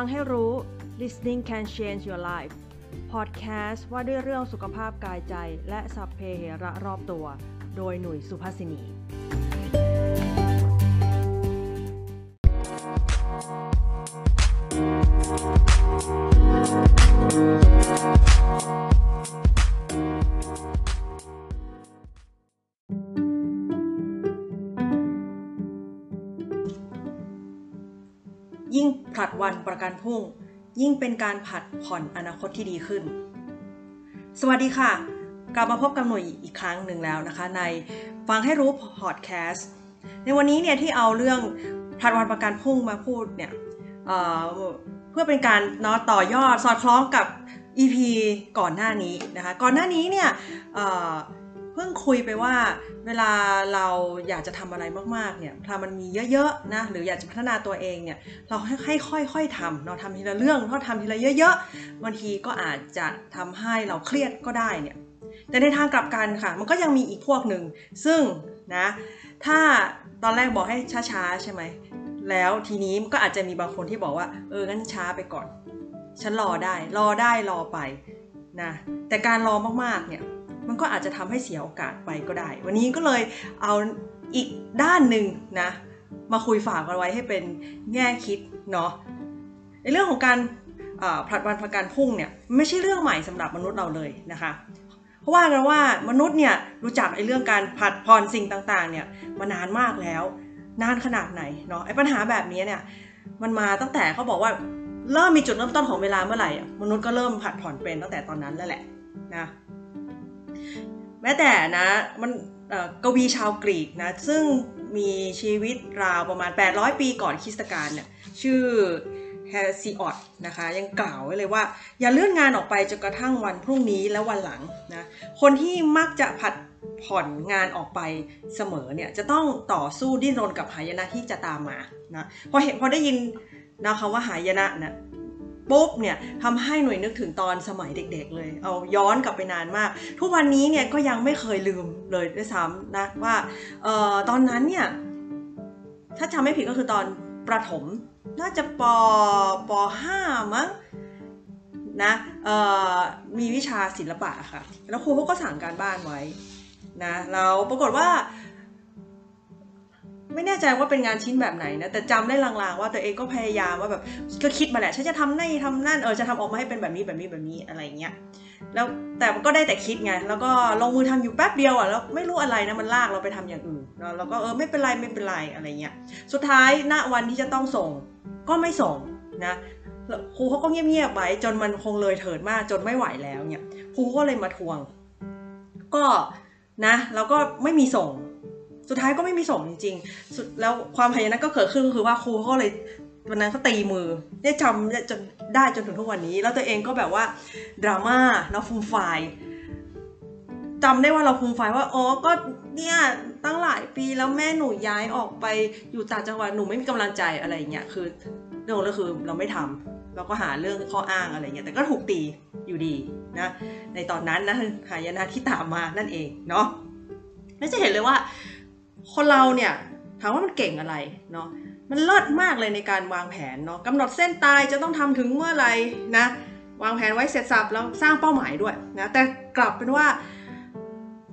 ฟังให้รู้ listening can change your life podcast ว่าด้วยเรื่องสุขภาพกายใจ และสัพเพเหระรอบตัว โดยหนุ่ยสุภาษินี วันประกันพรุ่ง ยิ่งเป็นการผัดผ่อนอนาคตที่ดีขึ้น สวัสดีค่ะ กลับมาพบกับหน่วยอีกครั้งหนึ่งแล้วนะคะ ในฟังให้รู้พอดแคสต์ในวันนี้เนี่ยที่เอาเรื่องผัดวันประกันพรุ่งมาพูดเนี่ยเเพื่อเป็นการเนาะต่อยอดสอดคล้องกับ EP ก่อนหน้านี้นะคะ ก่อนหน้านี้เนี่ย พิ่งคุยไปว่าเวลาเราอยากจะทำอะไรมากๆเนี่ยถ้ามันมีเยอะๆนะหรืออยากจะพัฒนาตัวเองเนี่ยเราให้ค่อยๆทำเนาทำทีละเรื่องเราทำทีละเยอะๆบางทีก็อาจจะทำให้เราเครียดก็ได้เนี่ยแต่ในทางกลับกันค่ะ มันก็ยังมีอีกพวกหนึ่งซึ่งนะถ้าตอนแรกบอกให้ช้าๆใช่ไหมแล้วทีนี้ก็อาจจะมีบางคนที่บอกว่าเอองั้นช้าไปก่อน ฉันรอได้รอได้รอไปนะแต่การรอมากๆเนี่ย มันก็อาจจะทำให้เสียโอกาสไปก็ได้ วันนี้ก็เลยเอาอีกด้านหนึ่งนะมาคุยฝากกันไว้ให้เป็นแง่คิดเนาะในเรื่องของการผลัดวันประกันพรุ่งเนี่ยไม่ใช่เรื่องใหม่สำหรับมนุษย์เราเลยนะคะเพราะว่ากันว่ามนุษย์เนี่ยรู้จักไอ้เรื่องการผัดผ่อนสิ่งต่างๆเนี่ยมานานมากแล้ว นานขนาดไหนเนาะไอ้ปัญหาแบบนี้เนี่ยมันมาตั้งแต่เขาบอกว่าเริ่มมีจุดเริ่มต้นของเวลาเมื่อไหร่มนุษย์ก็เริ่มผัดผ่อนเป็นตั้งแต่ตอนนั้นแล้วแหละนะ แม้แต่นะมันกวีชาวกรีกนะ ซึ่งมีชีวิตราวประมาณ 800 ปีก่อนคริสตกาลเนี่ยชื่อแฮซิออดนะคะ ยังกล่าวไว้เลยว่า อย่าเลื่อนงานออกไปจนกระทั่งวันพรุ่งนี้และวันหลังนะคนที่มักจะผัดผ่อนงานออกไปเสมอเนี่ยจะต้องต่อสู้ดิ้นรนกับหายนะที่จะตามมานะพอเห็นพอได้ยินนะคำว่าหายนะนะ ปุ๊บเนี่ยทำให้หน่วยนึกถึงตอนสมัยเด็กๆเลย เอาย้อนกลับไปนานมาก ทุกวันนี้เนี่ยก็ยังไม่เคยลืมเลยด้วยซ้ำนะว่าเอ่อตอนนั้นเนี่ยถ้าจำไม่ผิดก็คือตอนประถม น่าจะปปห้ามั้งนะเอ่อมีวิชาศิลปะค่ะ แล้วครูเขาก็สั่งการบ้านไว้นะแล้วปรากฏว่า ไม่แน่ใจว่าเป็นงานชิ้นแบบไหนนะ แต่จำได้ลางๆ ว่าตัวเองก็พยายามว่าแบบก็คิดมาแหละฉันจะทำนั่นทำนั่นเออจะทำออกมาให้เป็นแบบนี้แบบนี้แบบนี้อะไรเงี้ยแล้วแต่ก็ได้แต่คิดไงแล้วก็ลงมือทำอยู่แป๊บเดียวอะแล้วไม่รู้อะไรนะมันลากเราไปทำอย่างอื่นแล้วก็เออไม่เป็นไรไม่เป็นไรอะไรเงี้ยสุดท้ายณวันที่จะต้องส่งก็ไม่ส่งนะครูเขาก็เงียบๆไว้จนมันคงเลยเถิดมากจนไม่ไหวแล้วเนี่ยครูก็เลยมาทวง ก็นะแล้วก็ไม่มีส่ง สุดท้ายก็ไม่มีส่งจริงสุดแล้วความพยายามก็เกิดขึ้นคือว่าครูเขาก็เลยวันนั้นเขาตีมือได้จำจนได้จนถึงทุกวันนี้ แล้วตัวเองก็แบบว่าดราม่าแล้วฟูมไฟจำได้ว่าเราฟูมไฟว่าอ๋อก็เนี่ยตั้งหลายปีแล้วแม่หนูย้ายออกไปอยู่ต่างจังหวัดหนูไม่มีกำลังใจอะไรเงี้ยคือเรื่องก็คือเราไม่ทำเราก็หาเรื่องข้ออ้างอะไรเงี้ยแต่ก็ถูกตีอยู่ดีนะในตอนนั้นนะหายนะที่ตามมานั่นเองเนาะแล้วจะเห็นเลยว่า คนเราเนี่ยถามว่ามันเก่งอะไรเนาะมันเลิศมากเลยในการวางแผนเนาะกำหนดเส้นตายจะต้องทำถึงเมื่อไรนะ วางแผนไว้เสร็จสับแล้วสร้างเป้าหมายด้วยนะแต่กลับเป็นว่า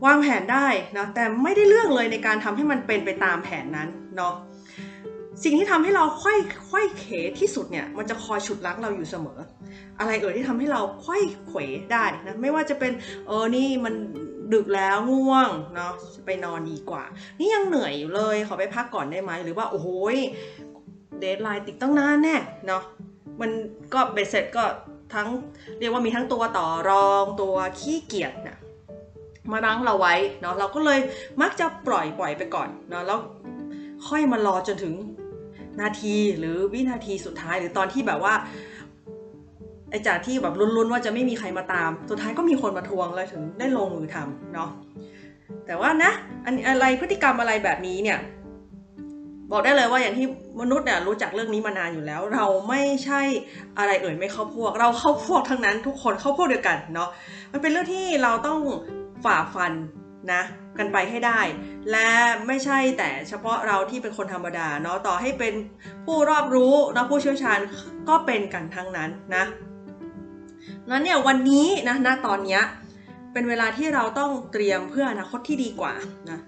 วางแผนได้นะแต่ไม่ได้เรื่องเลยในการทำให้มันเป็นไปตามแผนนั้นเนาะสิ่งที่ทำให้เราค่อยไขว้เขวที่สุดเนี่ยมันจะคอยฉุดรั้งเราอยู่เสมอ อะไรเอ่ยที่ทำให้เราไขว้เขวได้นะไม่ว่าจะเป็นเออนี่มัน ดึกแล้วง่วงเนาะไปนอนดีกว่า นี่ยังเหนื่อยอยู่เลยขอไปพักก่อนได้ไหมหรือว่าโอ้โห deadline อีกตั้งนานแน่ะเนาะมันก็เบ็ดเสร็จก็ทั้งเรียกว่ามีทั้งตัวต่อรองตัวขี้เกียจนะมารั้งเราไว้เนาะเราก็เลยมักจะปล่อยปล่อยไปก่อนเนาะแล้วค่อยมารอจนถึงนาทีหรือวินาทีสุดท้ายหรือตอนที่แบบว่า ไอ้จากที่แบบลุ้นๆว่าจะไม่มีใครมาตาม สุดท้ายก็มีคนมาทวงเลยถึงได้ลงมือทำเนาะ แต่ว่านะอันอะไรพฤติกรรมอะไรแบบนี้เนี่ย บอกได้เลยว่าอย่างที่มนุษย์เนี่ยรู้จักเรื่องนี้มานานอยู่แล้ว เราไม่ใช่อะไรเอ่ยไม่เข้าพวก เราเข้าพวกทั้งนั้นทุกคนเข้าพวกเดียวกันเนาะ มันเป็นเรื่องที่เราต้องฝ่าฟันนะกันไปให้ได้ และไม่ใช่แต่เฉพาะเราที่เป็นคนธรรมดาเนาะต่อให้เป็นผู้รอบรู้นะผู้เชี่ยวชาญก็เป็นกันทั้งนั้นนะ นั้นเนี่ยวันนี้นะณตอนเนี้ยเป็นเวลาที่เราต้องเตรียมเพื่ออนาคตที่ดีกว่านะ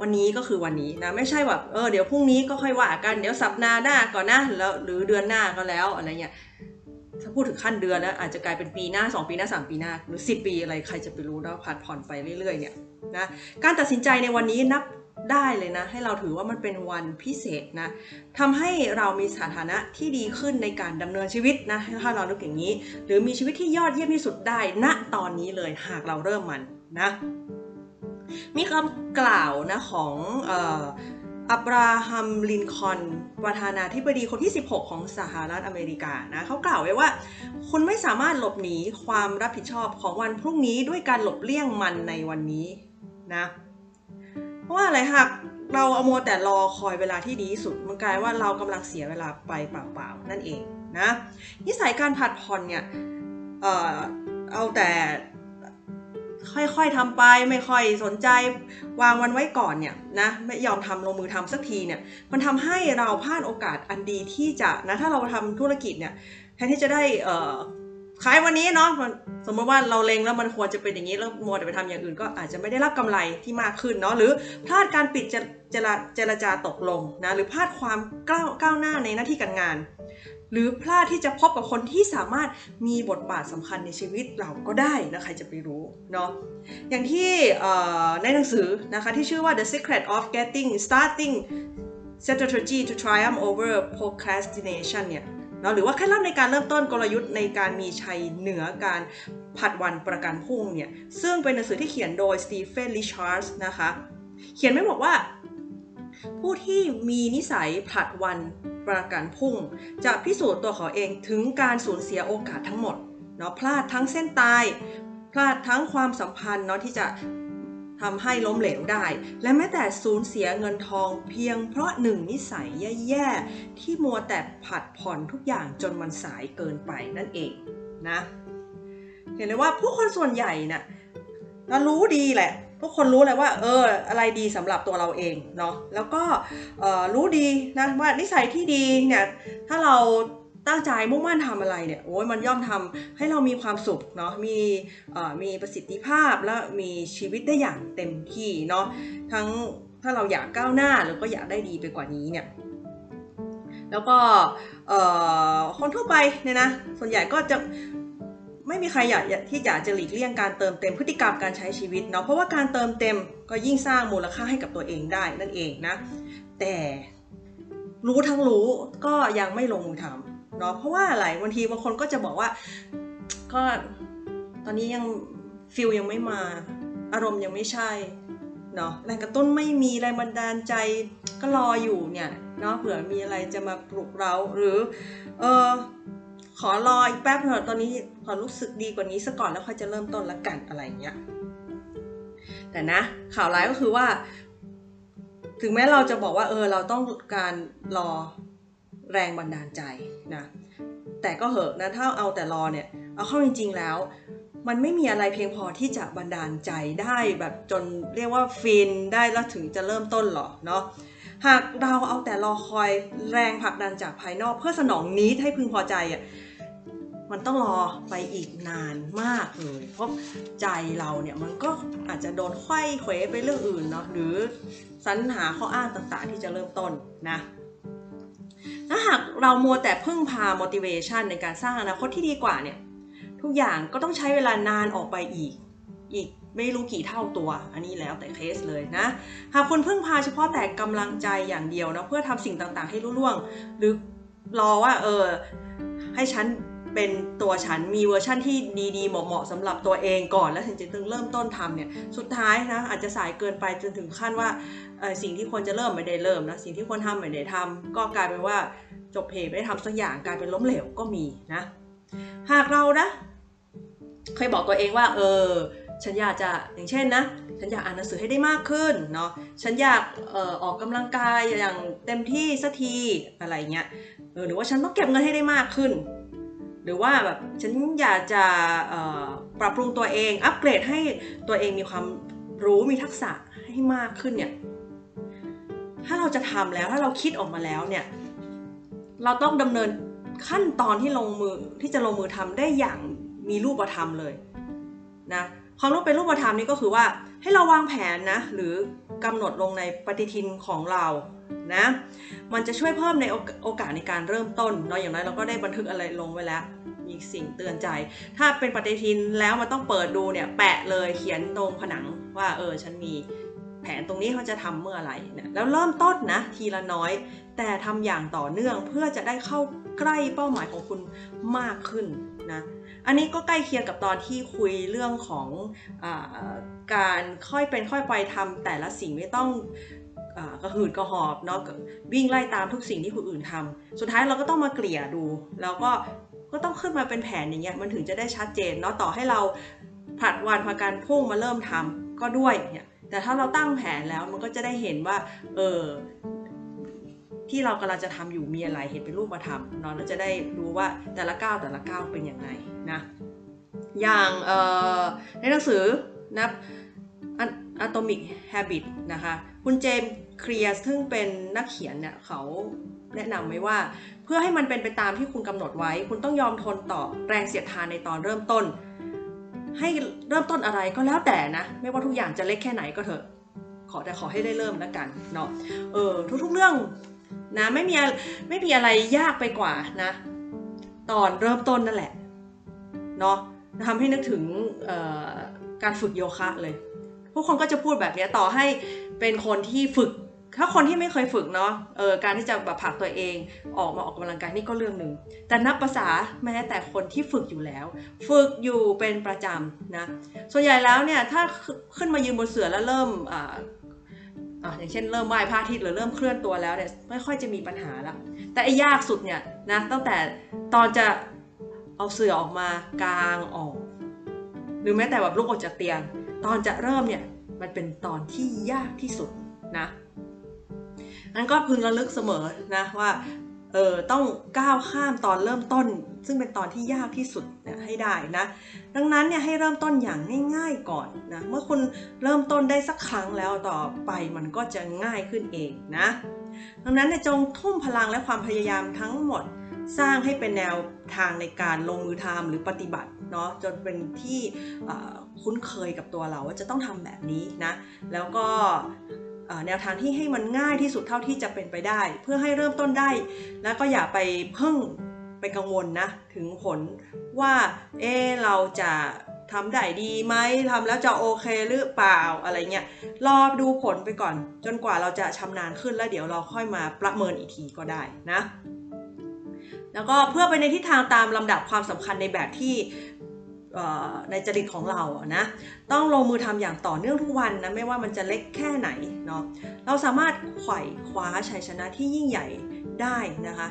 วันนี้ก็คือวันนี้นะไม่ใช่แบบเออเดี๋ยวพรุ่งนี้ก็ค่อยว่ากันเดี๋ยวสัปดาห์หน้าก่อนนะแล้วหรือเดือนหน้าก็แล้วอะไรเงี้ยถ้าพูดถึงขั้นเดือนแล้วอาจจะกลายเป็นปีหน้า 2 ปีหน้า 3 ปีหน้า หรือ 10 ปีอะไรใครจะไปรู้นะผัดผ่อนไปเรื่อยๆเนี่ยนะการตัดสินใจในวันนี้นับ ได้เลยนะ ให้เราถือว่ามันเป็นวันพิเศษนะทำให้เรามีสถานะที่ดีขึ้นในการดำเนินชีวิตนะถ้าเรานึกอย่างนี้ หรือมีชีวิตที่ยอดเยี่ยมที่สุดได้ณตอนนี้เลยหากเราเริ่มมันนะมีคำกล่าวนะของอับราฮัม ลินคอน ประธานาธิบดีคนที่ 16 ของสหรัฐอเมริกา นะเขากล่าวไว้ว่า คุณไม่สามารถหลบหนีความรับผิดชอบของวันพรุ่งนี้ด้วยการหลบเลี่ยงมันในวันนี้นะ เพราะว่าอะไรหากเราเอาโมวแต่รอคอยเวลาที่ดีที่สุด มันกลายว่าเรากำลังเสียเวลาไปเปล่าๆนั่นเองนะนิสัยการผัดผ่อนเนี่ยเออเอาแต่ค่อยๆทำไปไม่ค่อยสนใจวางวันไว้ก่อนเนี่ยนะไม่ยอมทำลงมือทำสักทีเนี่ยมันทำให้เราพลาดโอกาสอันดีที่จะนะถ้าเราทำธุรกิจเนี่ยแทนที่จะได้เออ ขายวันนี้เนาะสมมติว่าเราเลงแล้วมันควรจะเป็นอย่างนี้แล้วมัวแต่ไปทำอย่างอื่น ก็อาจจะไม่ได้รับกำไรที่มากขึ้นเนาะหรือพลาดการปิดเจรเจรจาตกลงนะหรือพลาดความก้าวก้าวหน้าในหน้าที่การงาน หรือพลาดที่จะพบกับคนที่สามารถมีบทบาทสำคัญในชีวิตเราก็ได้นะใครจะไปรู้เนาะอย่างที่ในหนังสือนะคะที่ชื่อว่า The Secret of Getting Started Strategy to Triumph Over Procrastination เนี่ย เนาะหรือว่าเคล็ดลับในการเริ่มต้นกลยุทธ์ในการมีชัยเหนือการผัดวันประกันพรุ่งเนี่ยซึ่งเป็นหนังสือที่เขียนโดยสตีเฟนริชาร์ดส์นะคะเขียนไว้บอกว่า ผู้ที่มีนิสัยผลัดวันประกันพรุ่ง จะพิสูจน์ตัวเขาเองถึงการสูญเสียโอกาสทั้งหมดเนาะพลาดทั้งเส้นตาย พลาดทั้งความสัมพันธ์เนาะที่จะ ทำให้ล้มเหลวได้ และแม้แต่สูญเสียเงินทองเพียงเพราะหนึ่งนิสัยแย่ๆ ที่มัวแต่ผัดผ่อนทุกอย่างจนมันสายเกินไปนั่นเองนะ เห็นเลยว่าผู้คนส่วนใหญ่นะ่ะเรารู้ดีแหละทุกคนรู้เลยว่าเอออะไรดีสำหรับตัวเราเองเนาะแล้วก็รู้ดีนะว่านิสัยที่ดีเนี่ยถ้าเรา ตั้งใจมุ่งมั่นทำอะไรเนี่ยโอ้ยมันย่อมทำให้เรามีความสุขเนาะมีมีประสิทธิภาพและมีชีวิตได้อย่างเต็มที่เนาะทั้งถ้าเราอยากก้าวหน้าหรือก็อยากได้ดีไปกว่านี้เนี่ยแล้วก็คนทั่วไปเนี่ยนะส่วนใหญ่ก็จะไม่มีใครอยากที่อยากจะหลีกเลี่ยงการเติมเต็มพฤติกรรมการใช้ชีวิตเนาะเพราะว่าการเติมเต็มก็ยิ่งสร้างมูลค่าให้กับตัวเองได้นั่นเองนะแต่รู้ทั้งรู้ก็ยังไม่ลงมือทำ เนาะเพราะว่าอะไรบางทีบางคนก็จะบอกว่า ก็ตอนนี้ยังฟิลยังไม่มา อารมณ์ยังไม่ใช่เนาะแรงกระตุ้นไม่มีแรงบันดาลใจก็รออยู่เนี่ยเนาะเผื่อมีอะไรจะมาปลุกเราหรือเออขอรออีกแป๊บเถอะตอนนี้ขอรู้สึกดีกว่านี้ซะก่อนแล้วค่อยจะเริ่มต้นละกันอะไรเงี้ยแต่นะข่าวร้ายก็คือว่า ถึงแม้เราจะบอกว่าเออเราต้องการรอ แรงบันดาลใจนะแต่ก็เหอะนะถ้าเอาแต่รอเนี่ยเอาเข้าจริง ๆ แล้ว มันไม่มีอะไรเพียงพอที่จะบันดาลใจได้แบบจนเรียกว่าฟินได้แล้วถึงจะเริ่มต้นหรอเนาะหากเราเอาแต่รอคอยแรงผลักดันจากภายนอก เพื่อสนองนี้ให้พึงพอใจอะมันต้องรอไปอีกนานมากเลยเพราะใจเราเนี่ยมันก็อาจจะโดนไข้เขวไปเรื่องอื่นเนาะหรือสรรหาข้ออ้างต่างๆ ที่จะเริ่มต้นนะ ถ้าหากเรามัวแต่พึ่งพา motivation ในการสร้างอนาคตที่ดีกว่าเนี่ย ทุกอย่างก็ต้องใช้เวลานานออกไปอีก อีกไม่รู้กี่เท่าตัว อันนี้แล้วแต่เคสเลยนะ หากคุณพึ่งพาเฉพาะแต่กำลังใจอย่างเดียวนะเพื่อทำสิ่งต่างๆ ให้รุ่ล่วง หรือรอว่าเออให้ฉันเป็นตัวฉันมีเวอร์ชั่นที่ดีๆ เหมาะๆสำหรับตัวเองก่อนแล้วถึงจะถึงเริ่มต้นทำเนี่ย สุดท้ายนะอาจจะสายเกินไปจนถึงขั้นว่า สิ่งที่ควรจะเริ่มไม่ได้เริ่มนะสิ่งที่ควรทำไม่ได้ทำก็กลายเป็นว่าจบเพลไม่ได้ทำสักอย่างกลายเป็นล้มเหลวก็มีนะ หากเรานะเคยบอกตัวเองว่าเออฉันอยากจะอย่างเช่นนะฉันอยากอ่านหนังสือให้ได้มากขึ้นเนาะฉันอยากออออกกำลังกายอย่างเต็มที่สักทีอะไรเงี้ยเออหรือว่าฉันต้องเก็บเงินให้ได้มากขึ้น หรือว่าแบบฉันอยากจะปรับปรุงตัวเองอัปเกรดให้ตัวเองมีความรู้มีทักษะให้มากขึ้นเนี่ย ถ้าเราจะทำแล้วถ้าเราคิดออกมาแล้วเนี่ยเราต้องดำเนินขั้นตอนที่ลงมือที่จะลงมือทำได้อย่างมีรูปธรรมเลยนะความรู้เป็นรูปธรรมนี่ก็คือว่าให้เราวางแผนนะหรือกำหนดลงในปฏิทินของเรานะมันจะช่วยเพิ่มในโอกาสในการเริ่มต้นเนาะอย่างน้อยเราก็ได้บันทึกอะไรลงไว้แล้ว มีสิ่งเตือนใจ ถ้าเป็นปฏิทินแล้วมันต้องเปิดดูเนี่ยแปะเลยเขียนตรงผนังว่าเออฉันมี แผนตรงนี้เขาจะทำเมื่อไหร่นะแล้วเริ่มต้นนะทีละน้อย แต่ทำอย่างต่อเนื่องเพื่อจะได้เข้าใกล้เป้าหมายของคุณมากขึ้นนะอันนี้ก็ใกล้เคียงกับตอนที่คุยเรื่องของอการค่อยเป็นค่อยไปทำแต่ละสิ่งไม่ต้องอกระหืดกระหอบเนาะวิ่งไล่ตามทุกสิ่งที่คนอื่นทำสุดท้ายเราก็ต้องมาเกลี่ยดู แล้วก็ก็ต้องขึ้นมาเป็นแผนอย่างเงี้ยมันถึงจะได้ชัดเจนเนาะต่อให้เราผลัดวันพาการพุ่งมาเริ่มทำก็ด้วยเนี่ย แต่ถ้าเราตั้งแผนแล้วมันก็จะได้เห็นว่า เออที่เรากำลังจะทำอยู่มีอะไรเห็นเป็นรูปธรรมเนาะเราจะได้รู้ว่าแต่ละก้าวแต่ละก้าวเป็นยังไงนะอย่างในหนังสือนะ Atomic Habit นะคะคุณเจมส์เคลียร์ซึ่งเป็นนักเขียนเนี่ยเขาแนะนำไว้ว่า เพื่อให้มันเป็นไปตามที่คุณกำหนดไว้ คุณต้องยอมทนต่อแรงเสียดทานในตอนเริ่มต้น ให้เริ่มต้นอะไรก็แล้วแต่นะ ไม่ว่าทุกอย่างจะเล็กแค่ไหนก็เถอะ ขอแต่ขอให้ได้เริ่มแล้วกันเนาะเออทุกๆเรื่องนะไม่มีไม่มีอะไรยากไปกว่านะ ตอนเริ่มต้นนั่นแหละเนาะทำให้นึกถึงการฝึกโยคะเลยผู้คนก็จะพูดแบบนี้ต่อให้เป็นคนที่ฝึก ถ้าคนที่ไม่เคยฝึกเนาะเออการที่จะแบบผลักตัวเองออกมาออกกำลังกายนี่ก็เรื่องหนึ่ง แต่นับภาษาแม้แต่คนที่ฝึกอยู่แล้ว ฝึกอยู่เป็นประจำนะส่วนใหญ่แล้วเนี่ยถ้าขึ้นมายืนบนเสื่อแล้วเริ่มอ่าอย่างเช่นเริ่มไหว้พระอาทิตย์หรือเริ่มเคลื่อนตัวแล้วเนี่ยไม่ค่อยจะมีปัญหาละแต่ไอ้ยากสุดเนี่ยนะตั้งแต่ตอนจะเอาเสื่อออกมากางออก หรือแม้แต่แบบลุกออกจากเตียง ตอนจะเริ่มเนี่ยมันเป็นตอนที่ยากที่สุดนะ นั้นก็พึงระลึกเสมอนะว่าเออต้องก้าวข้ามตอนเริ่มต้น ซึ่งเป็นตอนที่ยากที่สุดเนี่ยให้ได้นะ ดังนั้นเนี่ยให้เริ่มต้นอย่างง่าย ๆก่อนนะเมื่อคุณเริ่มต้นได้สักครั้งแล้วต่อไปมันก็จะง่ายขึ้นเองนะ ดังนั้นเนี่ยจงทุ่มพลังและความพยายามทั้งหมดสร้างให้เป็นแนวทางในการลงมือทำหรือปฏิบัติเนาะจนเป็นที่คุ้นเคยกับตัวเราว่าจะต้องทำแบบนี้นะ แล้วก็ แนวทางที่ให้มันง่ายที่สุดเท่าที่จะเป็นไปได้ เพื่อให้เริ่มต้นได้ แล้วก็อย่าไปเพิ่งไปกังวลนะถึงผลว่าเออเราจะทำได้ดีไหมทำแล้วจะโอเคหรือเปล่าอะไรเงี้ยรอดูผลไปก่อน จนกว่าเราจะชำนาญขึ้นแล้วเดี๋ยวเราค่อยมาประเมินอีกทีก็ได้นะแล้วก็เพื่อไปในทิศทางตามลำดับความสำคัญในแบบที่ ในจริตของเรานะต้องลงมือทำอย่างต่อเนื่องทุกวันนะไม่ว่ามันจะเล็กแค่ไหนเนาะเราสามารถไขว่คว้าชัยชนะที่ยิ่งใหญ่ได้นะคะ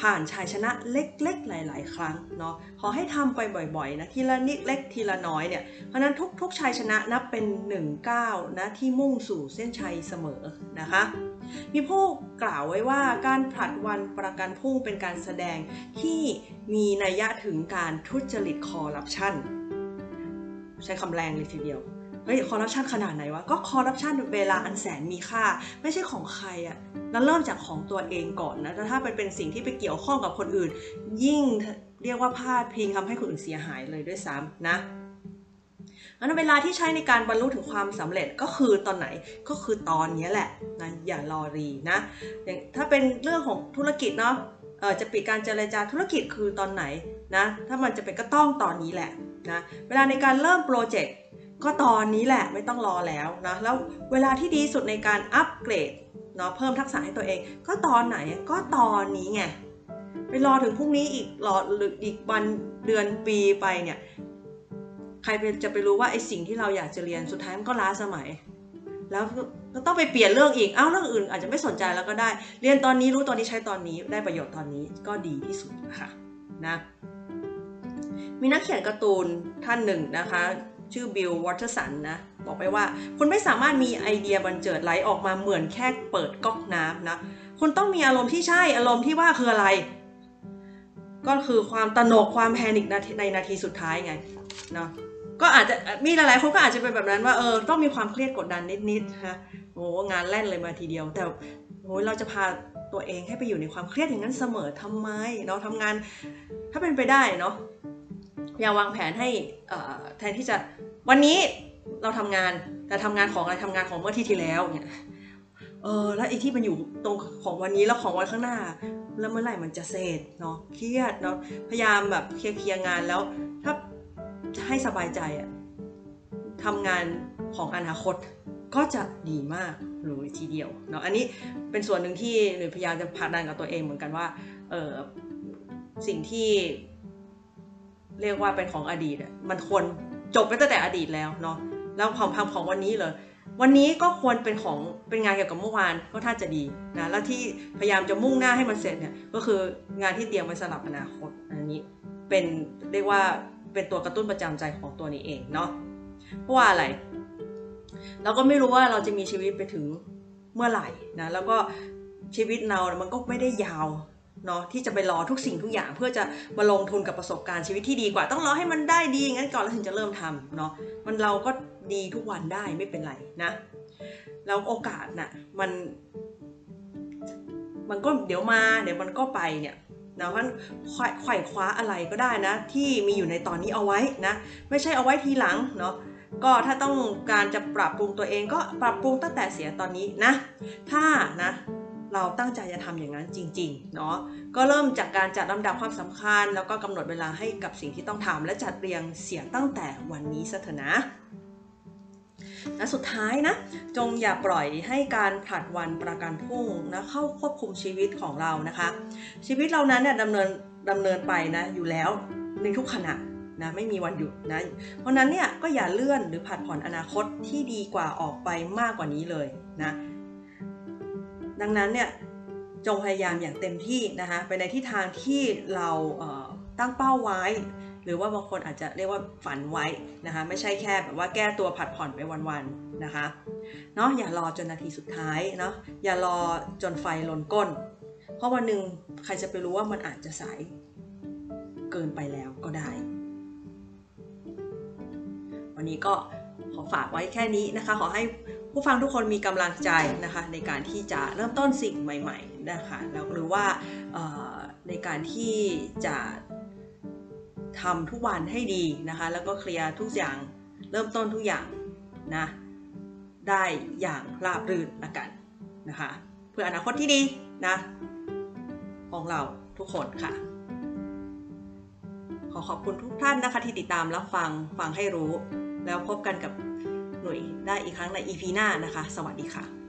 ผ่านชัยชนะเล็กๆ หลาย ๆ ครั้งเนาะขอให้ทำไปบ่อยๆนะทีละนิดเล็กทีละน้อยเนี่ยเพราะนั้นทุกๆชัยชนะนับเป็น1ก้าวนะที่มุ่งสู่เส้นชัยเสมอนะคะ มีผู้กล่าวไว้ว่าการผลัดวันประกันพุ่งเป็นการแสดงที่มีนัยยะถึงการทุจริตคอร์รัปชันใช้คำแรงเลยทีเดียว เฮ้ยคอร์รัปชันขนาดไหนวะ ก็คอร์รัปชันเวลาอันแสนมีค่า ไม่ใช่ของใครอะแล้วเริ่มจากของตัวเองก่อนนะถ้าไปเป็นสิ่งที่ไปเกี่ยวข้องกับคนอื่น ยิ่งเรียกว่าพลาดพิงทำให้คนอื่นเสียหายเลยด้วยซ้ำนะ อันเวลาที่ใช้ในการบรรลุถึงความสำเร็จก็คือตอนไหนก็คือตอนนี้แหละนะอย่ารอรีนะอย่างถ้าเป็นเรื่องของธุรกิจเนาะเออจะปิดการเจรจาธุรกิจคือตอนไหนนะถ้ามันจะเป็นก็ต้องตอนนี้แหละนะเวลาในการเริ่มโปรเจกต์ก็ตอนนี้แหละไม่ต้องรอแล้วนะแล้วเวลาที่ดีสุดในการอัปเกรดเนาะเพิ่มทักษะให้ตัวเอง ก็ตอนไหนก็ตอนนี้ไงไปรอถึงพรุ่งนี้อีกรอหรืออีกวันเดือนปีไปเนี่ย ใครจะไปรู้ว่าไอสิ่งที่เราอยากจะเรียนสุดท้ายมันก็ล้าสมัย แล้วก็ต้องไปเปลี่ยนเรื่องอีก เอ้าเรื่องอื่น อาจจะไม่สนใจแล้วก็ได้ เรียนตอนนี้รู้ตอนนี้ใช้ตอนนี้ได้ประโยชน์ตอนนี้ก็ดีที่สุดค่ะนะมีนักเขียนการ์ตูนท่านหนึ่งนะคะ ชื่อบิลวอเตอร์สันนะ บอกไปว่า คุณไม่สามารถมีไอเดียบรรเจิดไหลออกมาเหมือนแค่เปิดก๊อกน้ำนะ คุณต้องมีอารมณ์ที่ใช่อารมณ์ที่ว่าคืออะไร ก็คือความตระหนกความ panic ในนาทีสุดท้ายไงเนาะ ก็อาจจะมีหลายๆคนก็อาจจะเป็นแบบนั้นว่าเออต้องมีความเครียดกดดันนิดๆนะคะโอ้งานแล่นเลยมาทีเดียว แต่โอ้เราจะพาตัวเองให้ไปอยู่ในความเครียดอย่างนั้นเสมอทำไมเนาะทำงานถ้าเป็นไปได้เนาะอย่าวางแผนให้แทนที่จะวันนี้เราทำงานแต่ทำงานของอะไรทำงานของเมื่อที่ที่แล้วเนี่ยเออแล้วไอ้ที่มันอยู่ตรงของวันนี้แล้วของวันข้างหน้า แล้วเมื่อไหร่มันจะเสร็จเนาะเครียดเนาะพยายามแบบเคลียร์งานแล้วถ้า ให้สบายใจอะทำงานของอนาคตก็จะดีมากหรือทีเดียวเนาะอันนี้เป็นส่วนหนึ่งที่หรือพยายามจะผลักดันกับตัวเองเหมือนกันว่าเออสิ่งที่เรียกว่าเป็นของอดีตมันควรจบไปตั้งแต่อดีตแล้วเนาะแล้วความพังของวันนี้เลยวันนี้ก็ควรเป็นของเป็นงานเกี่ยวกับเมื่อวานก็ท่าจะดีนะแล้วที่พยายามจะมุ่งหน้าให้มันเสร็จเนี่ยก็คืองานที่เตรียมไว้สำหรับอนาคตอันนี้เป็นเรียกว่า เป็นตัวกระตุ้นประจำใจของตัวนี้เองเนาะเพราะว่าอะไร เราก็ไม่รู้ว่าเราจะมีชีวิตไปถึงเมื่อไหร่นะแล้วก็ชีวิตเรา มันก็ไม่ได้ยาวเนาะที่จะไปรอทุกสิ่งทุกอย่าง เพื่อจะมาลงทุนกับประสบการณ์ชีวิตที่ดีกว่า ต้องรอให้มันได้ดีงั้นก่อนแล้วถึงจะเริ่มทำเนาะมันเราก็ดีทุกวันได้ไม่เป็นไรนะแล้วโอกาสนะ่ะมัน มันก็เดี๋ยวมาเดี๋ยวมันก็ไปเนี่ย นะเพราะไขว่คว้าอะไรก็ได้นะ ที่มีอยู่ในตอนนี้เอาไว้นะ ไม่ใช่เอาไว้ทีหลังเนาะก็ถ้าต้องการจะปรับปรุงตัวเองก็ปรับปรุงตั้งแต่เสียตอนนี้นะ ถ้านะเราตั้งใจจะทำอย่างนั้นจริงๆ เนาะ ก็เริ่มจากการจัดลำดับความสำคัญ แล้วก็กำหนดเวลาให้กับสิ่งที่ต้องทำและจัดเรียงเสียตั้งแต่วันนี้ซะเถอะนะ และสุดท้ายนะ จงอย่าปล่อยให้การผลัดวันประกันพรุ่งนะเข้าควบคุมชีวิตของเรานะคะ ชีวิตเรานั้นเนี่ยดำเนินดำเนินไปนะอยู่แล้วในทุกขณะนะไม่มีวันหยุดนะเพราะนั้นเนี่ยก็อย่าเลื่อนหรือผัดผ่อนอนาคตที่ดีกว่าออกไปมากกว่านี้เลยนะดังนั้นเนี่ยจงพยายามอย่างเต็มที่นะคะไปในทิศทางที่เราตั้งเป้าไว้ หรือว่าบางคนอาจจะเรียกว่าฝันไว้นะคะไม่ใช่แค่แบบว่าแก้ตัวผัดผ่อนไปวันๆนะคะเนาะอย่ารอจนนาทีสุดท้ายเนาะอย่ารอจนไฟลนก้น เพราะวันหนึ่งใครจะไปรู้ว่ามันอาจจะสายเกินไปแล้วก็ได้ วันนี้ก็ขอฝากไว้แค่นี้นะคะ ขอให้ผู้ฟังทุกคนมีกำลังใจนะคะในการที่จะเริ่มต้นสิ่งใหม่ ๆนะคะแล้วหรือว่าในการที่จะ ทำทุกวันให้ดีนะคะ แล้วก็เคลียร์ทุกอย่างเริ่มต้นทุกอย่างนะได้อย่างราบรื่นละกันนะคะ เพื่ออนาคตที่ดีนะของเราทุกคนค่ะ ขอขอบคุณทุกท่านนะคะที่ติดตามรับฟังฟังให้รู้ แล้วพบกันกับหน่วยได้อีกครั้งใน EP หน้านะคะ สวัสดีค่ะ